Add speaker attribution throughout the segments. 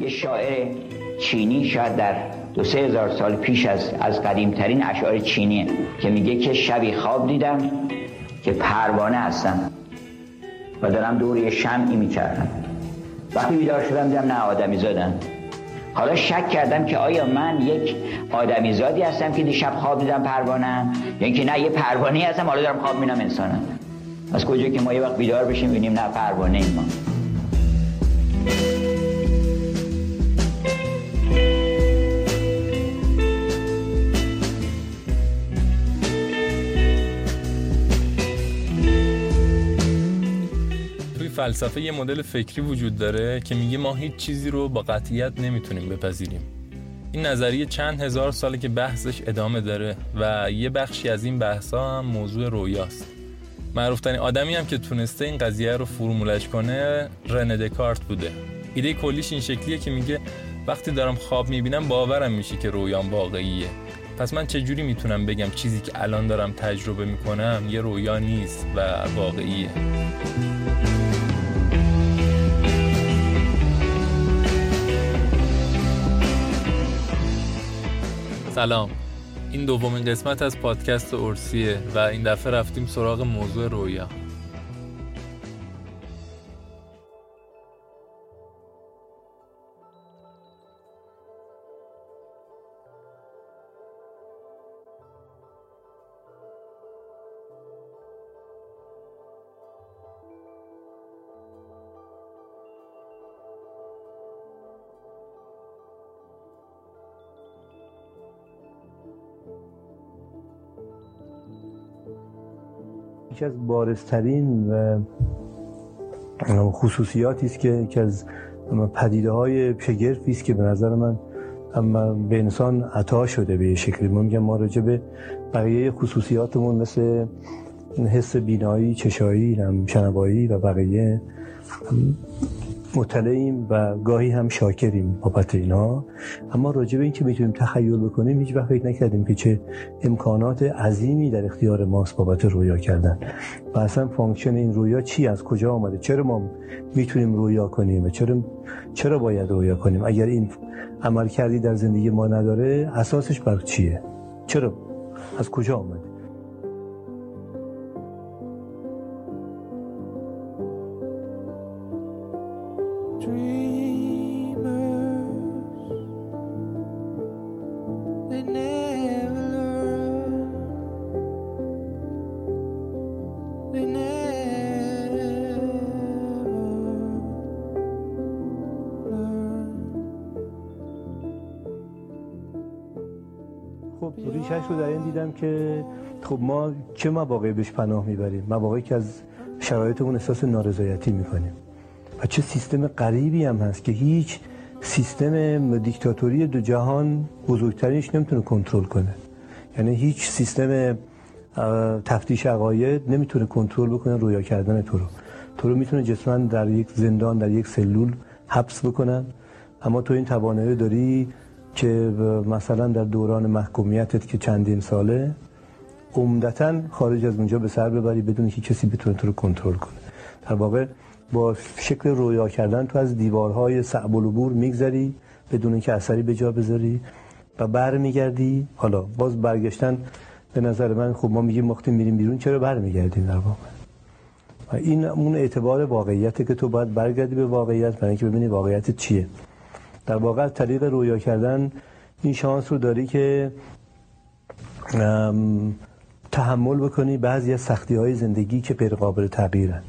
Speaker 1: یه شاعر چینی شاید در دو سه هزار سال پیش از از قدیمترین اشعار چینیه که میگه که شبی خواب دیدم که پروانه هستم و دارم دور یه شمعی می‌کردم وقتی بیدار شدم دیدم نه آدمی زادم حالا شک کردم که آیا من یک آدمی زادی هستم که دیشب خواب دیدم پروانه یا اینکه نه یه پروانه هستم حالا دارم خواب می‌بینم انسانم. از کجا که ما یه وقت بیدار بشیم ببینیم نه پروانه ما.
Speaker 2: فلسفه یه مدل فکری وجود داره که میگه ما هیچ چیزی رو با قطعیت نمی‌تونیم بپذیریم. این نظریه چند هزار ساله که بحثش ادامه داره و یه بخشی از این بحثا هم موضوع رویاست. معروفترین آدمی هم که تونسته این قضیه رو فرمولش کنه رنه دکارت بوده. ایده کلیش این شکلیه که میگه وقتی دارم خواب می‌بینم باورم میشه که رویام واقعیه. پس من چجوری می‌تونم بگم چیزی که الان دارم تجربه می‌کنم یه رویا نیست و واقعیه؟ سلام. این دومین قسمت از پادکست ارسیه و این دفعه رفتیم سراغ موضوع رویا.
Speaker 3: یکی از بارزترین خصوصیاتی است که یکی از پدیده های شگرفی است که به نظر من به انسان عطا شده به شکلی. ما میگم ما راجع به بقیه خصوصیاتمون مثل حس بینایی چشایی شنوایی و بقیه مطلعیم و گاهی هم شاکریم بابت اینا. اما راجع به اینکه می‌تونیم تخیل بکنیم هیچ وقت فکر نکردیم که چه امکانات عظیمی در اختیار ماست بابت رویا کردن. و اصلا function این رویا چی از کجا آمده؟ چرا ما می‌تونیم رویا کنیم؟ و چرا چرا باید رویا کنیم؟ اگر این عملکردی در زندگی ما نداره اساسش بر چیه؟ چرا؟ از کجا آمده؟ خب ریشش رو در این دیدم که خب ما چه مواقعی بهش پناه می‌بریم؟ مواقعی که از شرایطمون احساس نارضایتی می‌کنیم. و چه سیستم غریبی هم هست که هیچ سیستم دیکتاتوری دو جهان بزرگترینش نمی‌تونه کنترل کنه. یعنی هیچ سیستم تفتیش عقاید نمی‌تونه کنترل بکنه رویا کردن تو رو. تو رو می‌تونه جسما در یک زندان در یک سلول حبس بکنن. اما تو این توانایی داری که مثلا در دوران محکومیتت که چندین ساله عمدتا خارج از اونجا به سر ببری بدون که کسی بتونه تو رو کنترل کنه. در واقع با شکل رویا کردن تو از دیوارهای صعب العبور میگذری بدون اینکه اثری به جا بذاری و برمیگردی. حالا باز برگشتن به نظر من خب ما میگیم وقتی میریم بیرون چرا برمیگردیم در واقع؟ و این اون اعتبار واقعیته که تو باید برگردی به واقعیت برای اینکه ببینی واقعیت چیه. در واقع از طریق رویا کردن این شانس رو داری که تحمل بکنی بعضی از سختی های زندگی که غیر قابل تغییرن.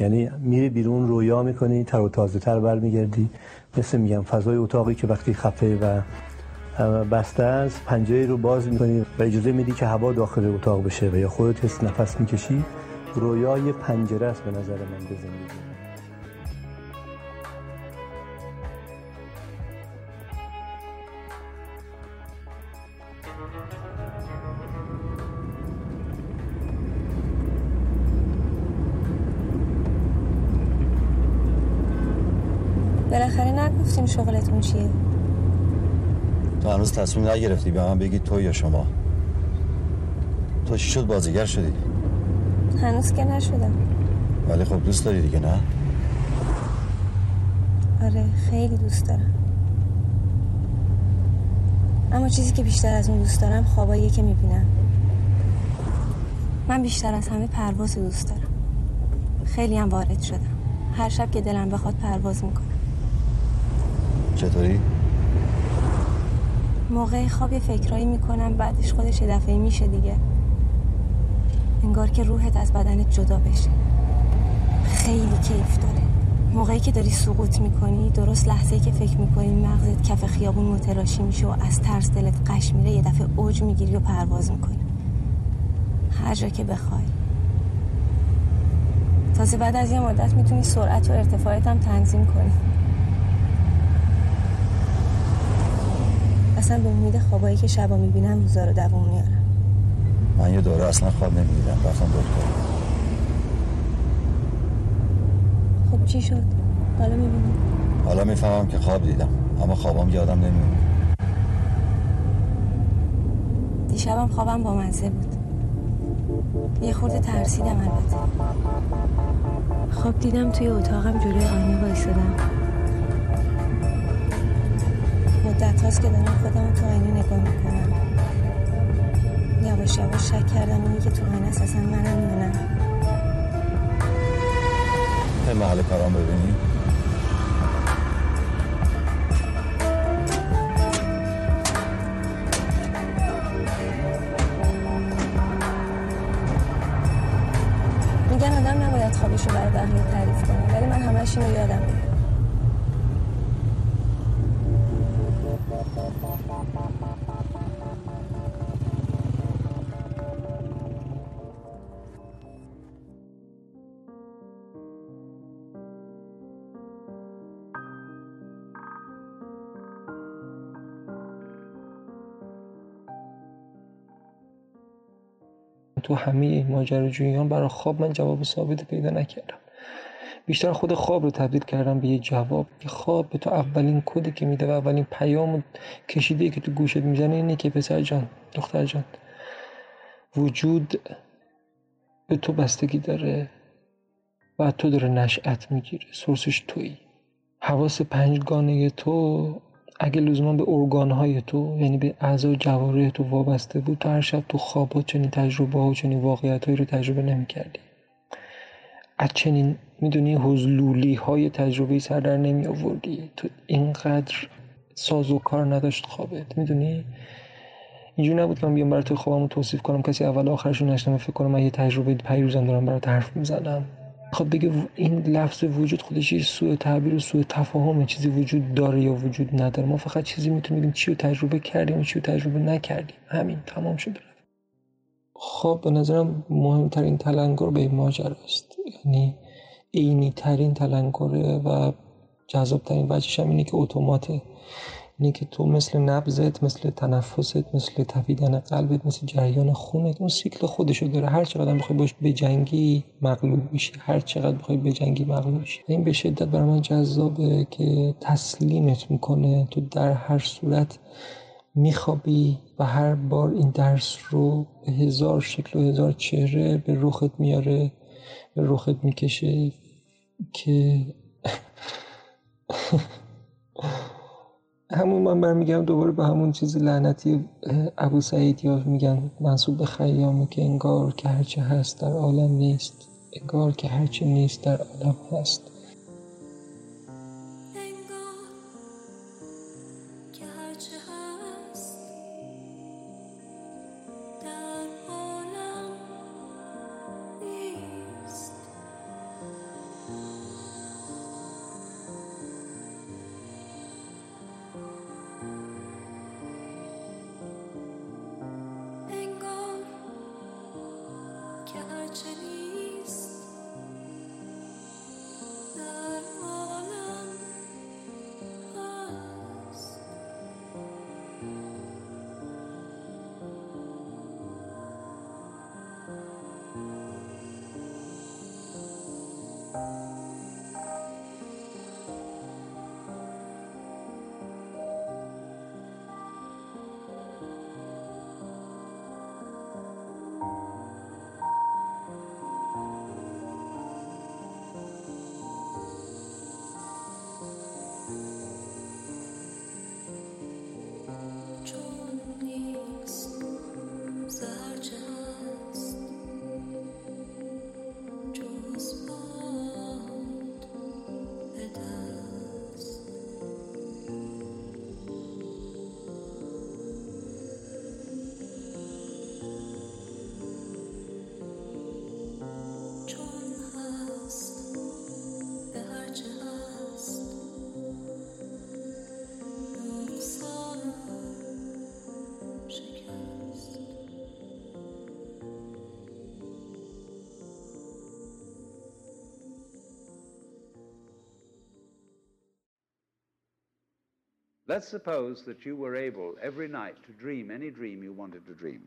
Speaker 3: یعنی میری بیرون رویا می‌کنی تر و تازه تر برمیگردی. مثل میگم فضای اتاقی که وقتی خفه و بسته است پنجره رو باز می‌کنی و اجازه میدی که هوا داخل اتاق بشه و یا خودت حس نفس می‌کشی رویای پنجره است به نظر من زندگی.
Speaker 4: بالاخره نگفتیم شغلتون چیه.
Speaker 5: تو هنوز تصمیم نگرفتی به من بگی تو یا شما. تو چی شد؟ بازیگر شدی.
Speaker 4: هنوز که نشدم.
Speaker 5: ولی خب دوست داری دیگه نه؟
Speaker 4: آره خیلی دوست دارم. اما چیزی که بیشتر از اون دوست دارم خواباییه که می‌بینم. من بیشتر از همه پرواز دوست دارم. خیلی هم وارد شدم. هر شب که دلم بخواد پرواز می‌کنم.
Speaker 5: چطوری؟
Speaker 4: موقع خواب یه فکرایی می‌کنم بعدش خودش یه دفعه میشه دیگه. انگار که روحت از بدنت جدا بشه. خیلی کیف داره. موقعی که داری سقوط می‌کنی درست لحظه که فکر می‌کنی مغزت کف خیابون متراشی میشه و از ترس دلت قش میره یه دفعه اوج می‌گیری و پرواز می‌کنی. هر جا که بخوای. تازه بعد از یه مدت می‌تونی سرعت و ارتفاعت هم تنظیم کنی. اصلا به امید خوابایی که شبا می‌بینم روزا رو دوام میارم.
Speaker 5: من یه دوره اصلا خواب نمی‌دیدم رفتم دکتر.
Speaker 4: خب چی شد؟ حالا می‌بینی؟
Speaker 5: حالا می‌فهمم که خواب دیدم اما خوابم یادم نمیمونه
Speaker 4: دیشبم خوابم با مزه بود. یه خورده ترسیدم البته. خواب دیدم توی اتاقم جلوی آینه وایسادم مدت هاست که دارم خودم تو آینه نگاه می‌کنم. یواش یواش شک کردم اینی که تو آینه اساسا منم یا نه
Speaker 5: محل کارام ببینی.
Speaker 4: میگن آدم نباید خوابش رو برای بقیه تعریف کنه ولی من همش اینو یادم
Speaker 6: تو همه این برای خواب من جواب ثابت پیدا نکردم. بیشتر خود خواب رو تبدیل کردم به یه جواب. یه خواب به تو اولین کدی که میده و اولین پیام کشیده که تو گوشت می‌زنه اینه که پسر جان دختر جان وجود به تو بستگی داره و تو داره نشأت می‌گیره. سورسش تویی. حواس پنجگانه تو اگه لزوما به ارگانهای تو یعنی به اعضای جواره تو وابسته بود تو هر شب تو خوابات چنین تجربه ها و چنین واقعیت رو تجربه نمی کردی از چنین می‌دونی حضلولی های تجربه سر در نمی آوردی تو اینقدر ساز و کار نداشت خوابت می‌دونی؟ اینجوری نبود که من بیام برای تو خوابمو توصیف کنم کسی اول آخرشون نشنم فکر کنم من یه تجربه پیروزم دارم برات حرف می‌زنم. خب بگه این لفظ وجود خودش یه سوء تعبیر و سوء تفاهم چیزی وجود داره یا وجود نداره. ما فقط چیزی می‌تونیم بگیم چی رو تجربه کردیم و چی رو تجربه نکردیم. همین تمام شده خب به نظرم مهمترین تلنگر به این ماجرا است. یعنی عینی ترین تلنگره و جذابترین وجهش هم اینه که اتوماته اینه که تو مثل نبزت مثل تنفست مثل تفیدن قلبت مثل جریان خونت اون سیکل خودشو داره. هر چقدر بخوای باش بجنگی مغلوب میشی. هر چقدر بخوای بجنگی مغلوب میشی. این به شدت برای من جذابه که تسلیمت می‌کنه. تو در هر صورت میخوابی و هر بار این درس رو به هزار شکل و هزار چهره به رخت میاره به رخت می‌کشه که همون من برمیگم دوباره به همون چیز لعنتی ابو سعید یا میگن منصوب به خیامه که انگار که هرچه هست در عالم نیست. انگار که هرچه نیست در عالم هست.
Speaker 7: Let's suppose that you were able every night to dream any dream you wanted to dream.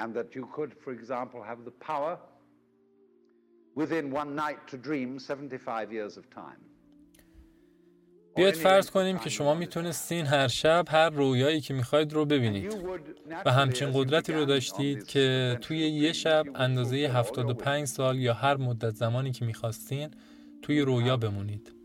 Speaker 7: And that you could, for example, have the power within one night to dream 75 years of time.
Speaker 2: بیاید فرض کنیم که شما می‌تونستین هر شب هر رویایی که می‌خواید رو ببینید و همچین قدرتی رو داشتید که توی یه شب اندازه 75 سال یا هر مدت زمانی که می‌خواستین توی رویا بمونید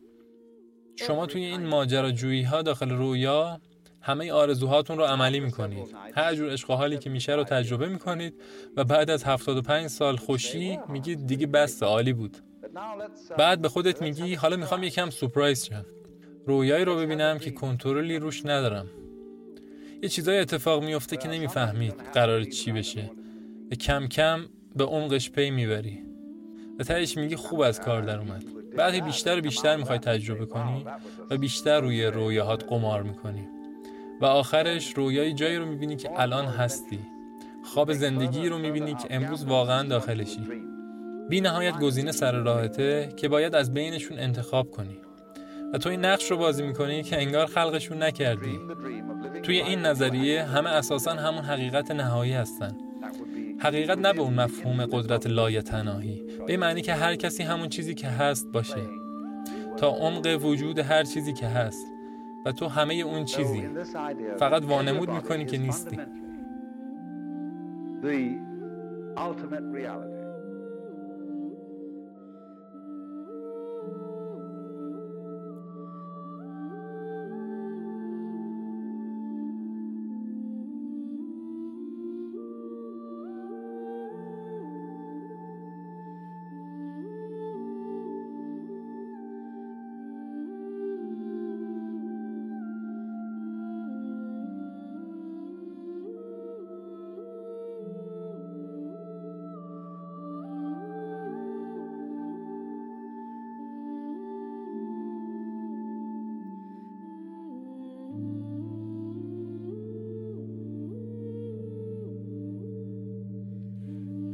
Speaker 2: شما توی این ماجراجویی ها داخل رویا همه آرزوهاتون رو عملی می‌کنید. هر جور عشق حالی که میشه رو تجربه می‌کنید و بعد از 75 سال خوشی میگید دیگه بس عالی بود. بعد به خودت میگی حالا می‌خوام یکم سپرایز شم. رویایی رو ببینم که کنترلی روش ندارم. یه چیزای اتفاق میفته که نمی‌فهمید قرار چی بشه. و کم کم به عمقش پی می‌بری. و تهش میگی خوب از کار در اومد. بعدی بیشتر و بیشتر می‌خوای تجربه کنی و بیشتر روی رویاهات قمار می‌کنی. و آخرش رویای جایی رو می‌بینی که الان هستی. خواب زندگی رو می‌بینی که امروز واقعا داخلشی. بی نهایت گزینه سر راحته که باید از بینشون انتخاب کنی. و تو این نقش رو بازی می‌کنی که انگار خلقشون نکردی. توی این نظریه همه اساسا همون حقیقت نهایی هستن. حقیقت نه به اون مفهوم قدرت لایتناهی. به معنی که هر کسی همون چیزی که هست باشه. تا عمق وجود هر چیزی که هست. و تو همه اون چیزی. فقط وانمود می‌کنی که نیستی.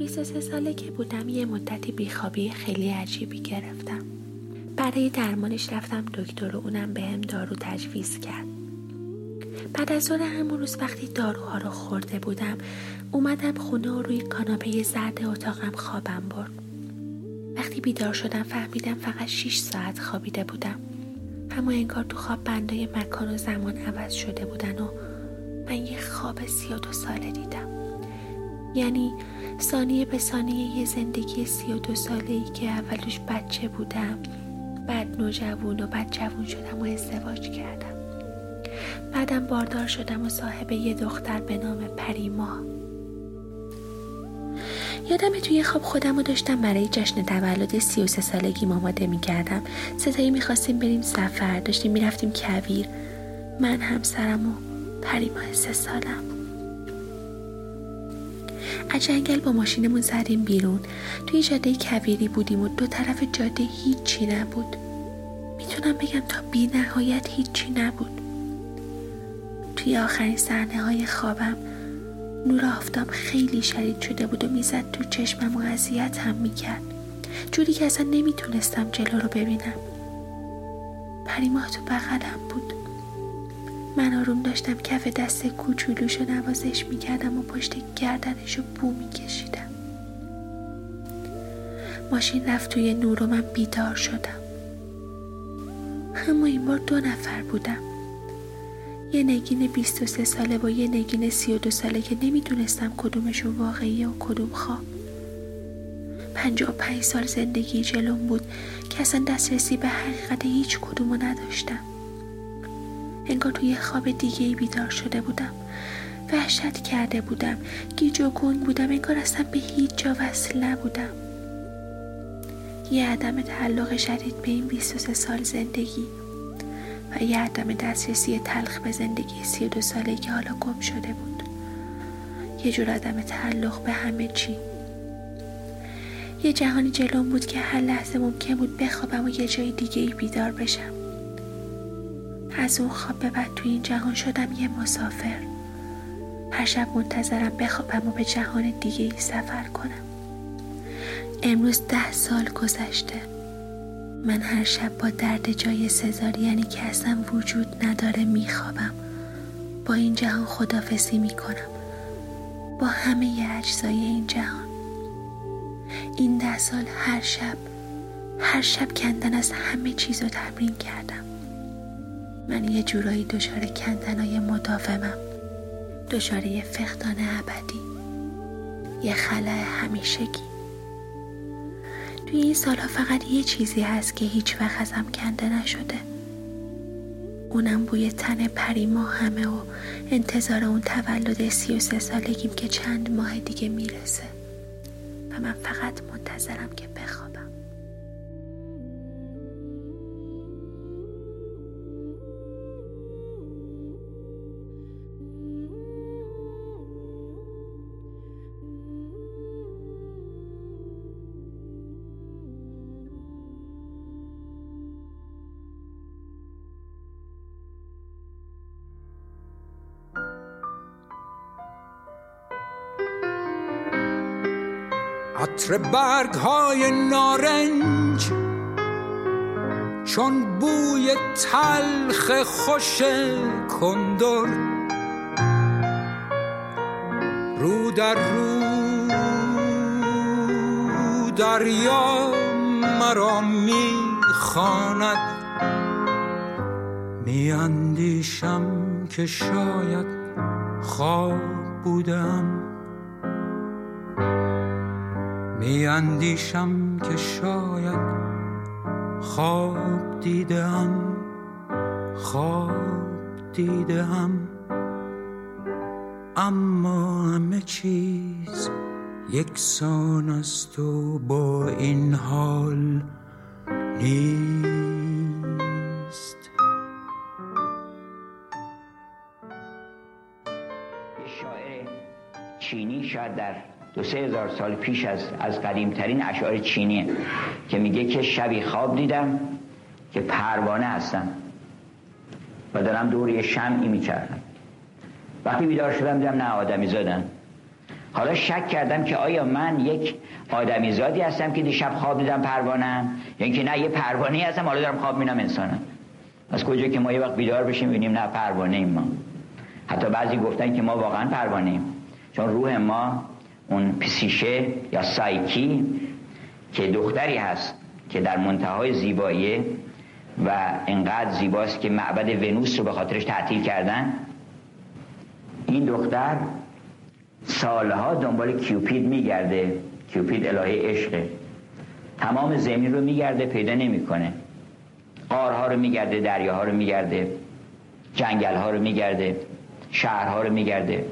Speaker 8: سه ساله که بودم یه مدتی بیخوابی خیلی عجیبی گرفتم. برای درمانش رفتم دکتر و اونم به هم دارو تجویز کرد. بعد از ظهر همون روز وقتی داروها رو خورده بودم اومدم خونه و روی کاناپه زرد اتاقم خوابم برد. وقتی بیدار شدم فهمیدم فقط 6 ساعت خوابیده بودم. اما انگار تو خواب بندای مکان و زمان عوض شده بودن و من یه خواب سی و دو ساله دیدم. یعنی ثانیه به ثانیه یه زندگی سی و دو ساله ای که اولش بچه بودم بعد نوجوون و بعد جوون شدم و ازدواج کردم. بعدم باردار شدم و صاحب یه دختر به نام پریما. یادم توی خواب خودم رو داشتم برای جشن تولد سی و سه سالگی آماده می کردم ستایی می‌خواستیم بریم سفر داشتیم می‌رفتیم کویر. من همسرم و پریما سه سالم. از جنگل با ماشینمون زدیم بیرون توی جاده کویری بودیم و دو طرف جاده هیچی نبود. می‌تونم بگم تا بی نهایت هیچی نبود. توی آخرین صحنه های خوابم نور آفتاب خیلی شدید شده بود و می‌زد تو چشمم و اذیت هم می‌کرد. جوری که اصلا نمی‌تونستم جلو رو ببینم. پریما تو بغلم بود. من آروم داشتم کف دست کوچولوش رو نوازش می‌کردم و پشت گردنش رو بو میکشیدم. ماشین رفت توی نور و من بیدار شدم. اما این بار دو نفر بودم. یه نگین 23 ساله با یه نگین 32 ساله که نمی‌دونستم کدومشون واقعیه و کدوم خواب. پنجاه پنج سال زندگی جلوم بود که اصلا دسترسی به حقیقت هیچ کدومو نداشتم. انگار توی خواب دیگه بیدار شده بودم. وحشت کرده بودم. گیج و گنگ بودم. انگار اصلا به هیچ جا وصل نبودم. یه عدم تعلق شدید به این 23 سال زندگی و یه عدم دسترسی تلخ به زندگی 32 ساله که حالا گم شده بود. یه جور عدم تعلق به همه چی. یه جهانی جلوم بود که هر لحظه ممکن بود بخوابم و یه جای دیگه ای بیدار بشم. از اون خواب به بعد تو این جهان شدم یه مسافر. هر شب منتظرم بخوابم و به جهان دیگه ای سفر کنم. امروز ده سال گذشته. من هر شب با درد جای سزاری یعنی که اصلا وجود نداره میخوابم. با این جهان خدافزی می‌کنم. با همه اجزای این جهان. این ده سال هر شب هر شب کندن از همه چیز رو تمرین کردم. من یه جورایی دچار کندنای مداومم. دچار یه فقدان ابدی. یه خلع همیشگی. توی این سالها فقط یه چیزی هست که هیچ وقت ازم کنده نشده. اونم بوی تن پری همه و انتظار اون تولد سی و سه سالگیم که چند ماه دیگه می‌رسه. و من فقط منتظرم که بخوابم
Speaker 9: عطر برگ های نارنج چون بوی تلخ خوش کندر. رو در رو دریا مرا می‌خواند. میاندیشم که شاید خواب بودم. می اندیشم که شاید خواب دیدم خواب دیدم اما همه چیز یکسان است و با این حال نیست.
Speaker 1: شاعر چینی شاید در دو سه هزار سال پیش از از قدیمترین اشعار چینیه که میگه که شبی خواب دیدم که پروانه هستم و دارم دور یه شمعی میچرخم وقتی بیدار شدم دیدم نه آدمی زادم حالا شک کردم که آیا من یک آدمی زادی هستم که دیشب خواب دیدم پروانه؟ یا اینکه نه یه پروانه هستم حالا دارم خواب می‌بینم انسانم. از کجا که ما یه وقت بیدار بشیم ببینیم نه پروانه ایم ما. حتی بعضی گفتن که ما واقعا پروانه ایم چون روح ما اون پسیشه یا سایکی که دختری هست که در منتهای زیباییه و انقدر زیباست که معبد ونوس رو به خاطرش تعطیل کردن. این دختر سالها دنبال کیوپید میگرده. کیوپید الهه عشقه. تمام زمین رو میگرده پیدا نمی‌کنه. قارها رو میگرده دریاها رو میگرده جنگلها رو میگرده شهرها رو میگرده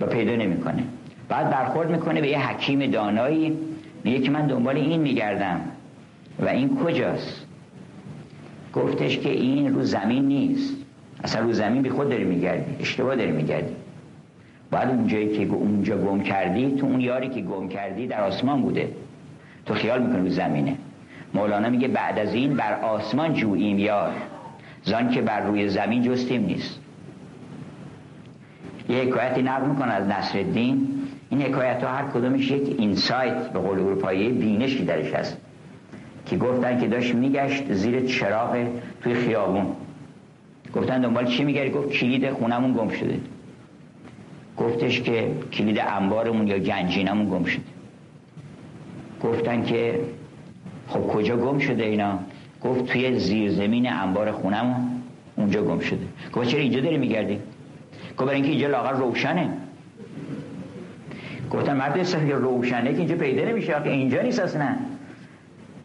Speaker 1: و پیدا نمی‌کنه. بعد برخورد می‌کنه به یه حکیم دانایی. میگه که من دنبال این میگردم. و این کجاست؟ گفتش که این رو زمین نیست. اصلا رو زمین بی خود داری میگردی. اشتباه داری میگردی. بعد اونجایی که اونجا گم کردی تو اون یاری که گم کردی در آسمان بوده. تو خیال می‌کنی رو زمینه. مولانا میگه بعد از این بر آسمان جوییم یار. زان که بر روی زمین جستیم نیست. یه حکایتی نقل می‌کنه از نصر الدین این حکایت ها هر کدومش یک اینسایت به قول اروپایی بینشی درش هست. که گفتن که داشت میگشت زیر چراغ توی خیابون. گفتن دنبال چی میگردی گفت کلید خونمون گم شده. گفتش که کلید انبارمون یا گنجینمون گم شده. گفتن که خب کجا گم شده اینا؟ گفت توی زیرزمین انبار خونمون اونجا گم شده. گفت چرا اینجا داری میگردی؟ گفت برای اینکه اینجا لاغر روشنه. گفتن مرد که روشنه که اینجا پیدا نمیشه که اینجا نیست اصلا.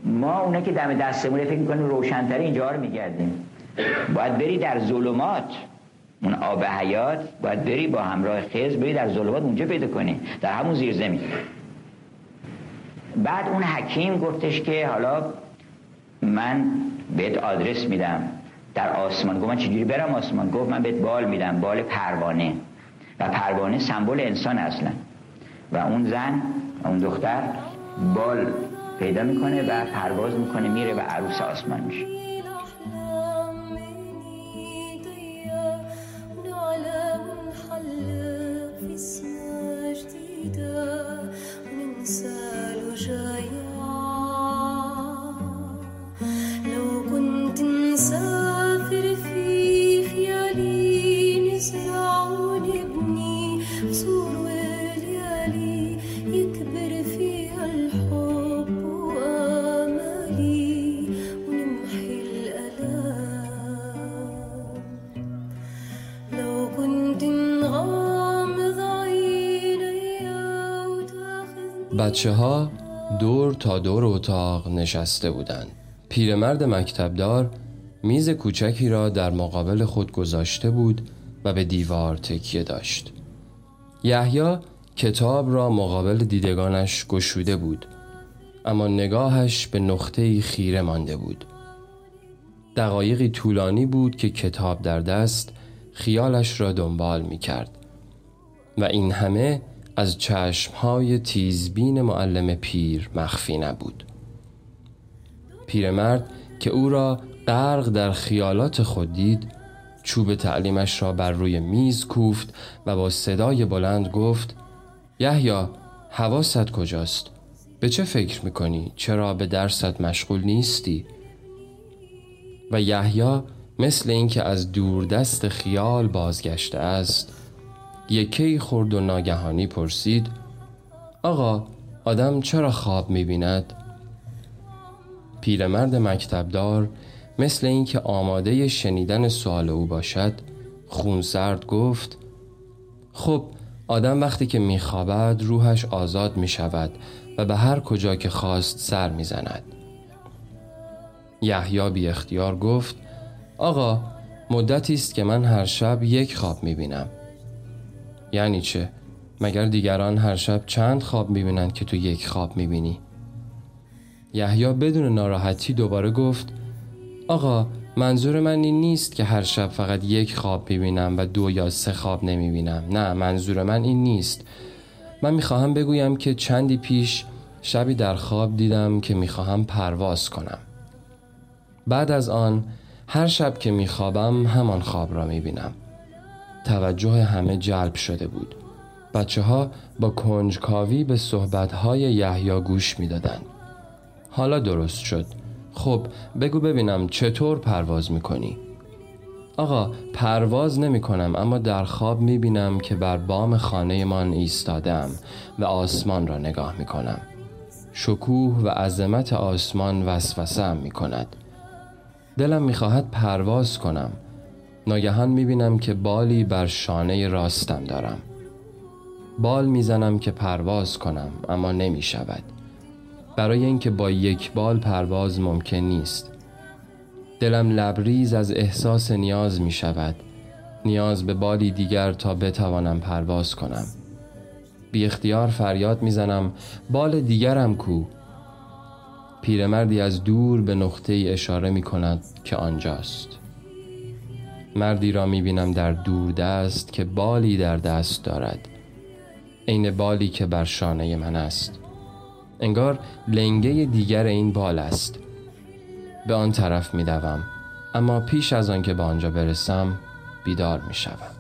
Speaker 1: ما اونه که دم دستمون فکر می‌کنیم روشنتری اینجا رو میگردیم. باید بری در ظلمات اون آب حیات باید بری با همراه خز بری در ظلمات اونجا پیدا کنی در همون زیر زمین. بعد اون حکیم گفتش که حالا من بهت آدرس میدم در آسمان. گفت من چجوری برم آسمان؟ گفت من بهت بال میدم بال پروانه. و پروانه سمبل انسان اصلا. و اون زن اون دختر بال پیدا می‌کنه و پرواز می‌کنه میره و عروس آسمان میشه.
Speaker 10: بچه ها دور تا دور اتاق نشسته بودند. پیرمرد مکتبدار میز کوچکی را در مقابل خود گذاشته بود و به دیوار تکیه داشت. یحیی کتاب را مقابل دیدگانش گشوده بود اما نگاهش به نقطه خیره مانده بود. دقایقی طولانی بود که کتاب در دست خیالش را دنبال می کرد و این همه از چشمهای تیزبین معلم پیر مخفی نبود. پیرمرد که او را غرق در خیالات خود دید چوب تعلیمش را بر روی میز کوفت و با صدای بلند گفت یحیی حواست کجاست؟ به چه فکر می‌کنی؟ چرا به درست مشغول نیستی؟ و یحیی مثل اینکه از دوردست خیال بازگشته است یکی خورد و ناگهانی پرسید آقا آدم چرا خواب می‌بیند؟ پیرمرد مکتبدار مثل اینکه آماده شنیدن سوال او باشد خونسرد گفت خب آدم وقتی که میخوابد روحش آزاد می‌شود و به هر کجا که خواست سر می‌زند یحیی بی اختیار گفت آقا مدتی است که من هر شب یک خواب می‌بینم یعنی چه؟ مگر دیگران هر شب چند خواب می‌بینند که تو یک خواب می‌بینی؟ یحیی بدون ناراحتی دوباره گفت آقا منظور من این نیست که هر شب فقط یک خواب می‌بینم و دو یا سه خواب نمی‌بینم نه منظور من این نیست من می‌خواهم بگویم که چندی پیش شبی در خواب دیدم که می‌خواهم پرواز کنم بعد از آن هر شب که میخوابم همان خواب را می‌بینم توجه همه جلب شده بود. بچه ها با کنجکاوی به صحبتهای یحیی گوش می‌دادند. حالا درست شد. خب بگو ببینم چطور پرواز می‌کنی؟ آقا پرواز نمی کنم اما در خواب می بینم که بر بام خانه من ایستادم و آسمان را نگاه می کنم شکوه و عظمت آسمان وسوسه می کند دلم می خواهد پرواز کنم. ناگهان می بینم که بالی بر شانه راستم دارم. بال می‌زنم که پرواز کنم اما نمی شود برای اینکه با یک بال پرواز ممکن نیست. دلم لبریز از احساس نیاز می شود نیاز به بالی دیگر تا بتوانم پرواز کنم. بی اختیار فریاد می‌زنم بال دیگرم کو. پیرمردی از دور به نقطه ای اشاره می کند که آنجاست. مردی را می بینم در دور دست که بالی در دست دارد عین بالی که بر شانه من است انگار لنگه دیگر این بال است به آن طرف می دوم. اما پیش از آن که به آنجا برسم بیدار می شوم.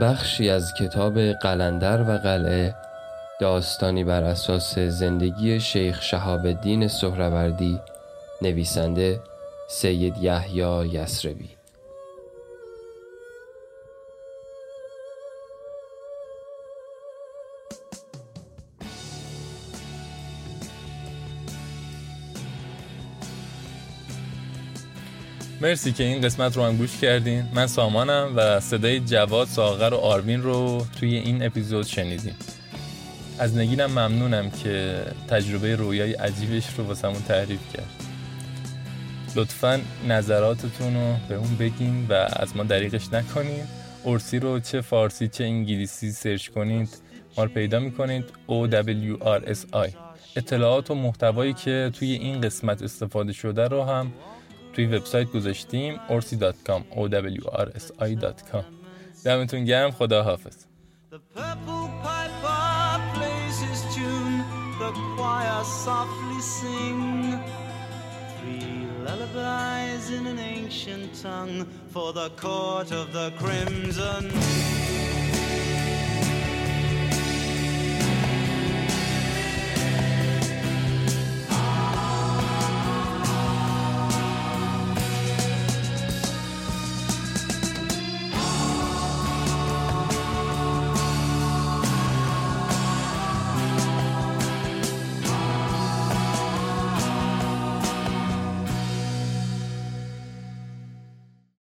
Speaker 10: بخشی از کتاب قلندر و قلعه داستانی بر اساس زندگی شیخ شهاب الدین سهروردی نویسنده سید یحیی یسربی
Speaker 2: مرسی که این قسمت رو هم کردین. من سامانم و صدای جواد ساغر و آروین رو توی این اپیزود شنیدیم. از نگینم ممنونم که تجربه رویای عجیبش رو واسمون تعریف کرد. لطفا نظراتتون رو به اون بگین و از ما دریغش نکنین. ارسی رو چه فارسی چه انگلیسی سرچ کنید ما رو پیدا می‌کنید. O W R S I. اطلاعات و محتوایی که توی این قسمت استفاده شده رو هم توی وبسایت گذاشتیم orsi.com o w r s i.com دمتون گرم خدا حافظ The choir softly sing. Three lullabies in an ancient tongue For the court of the crimson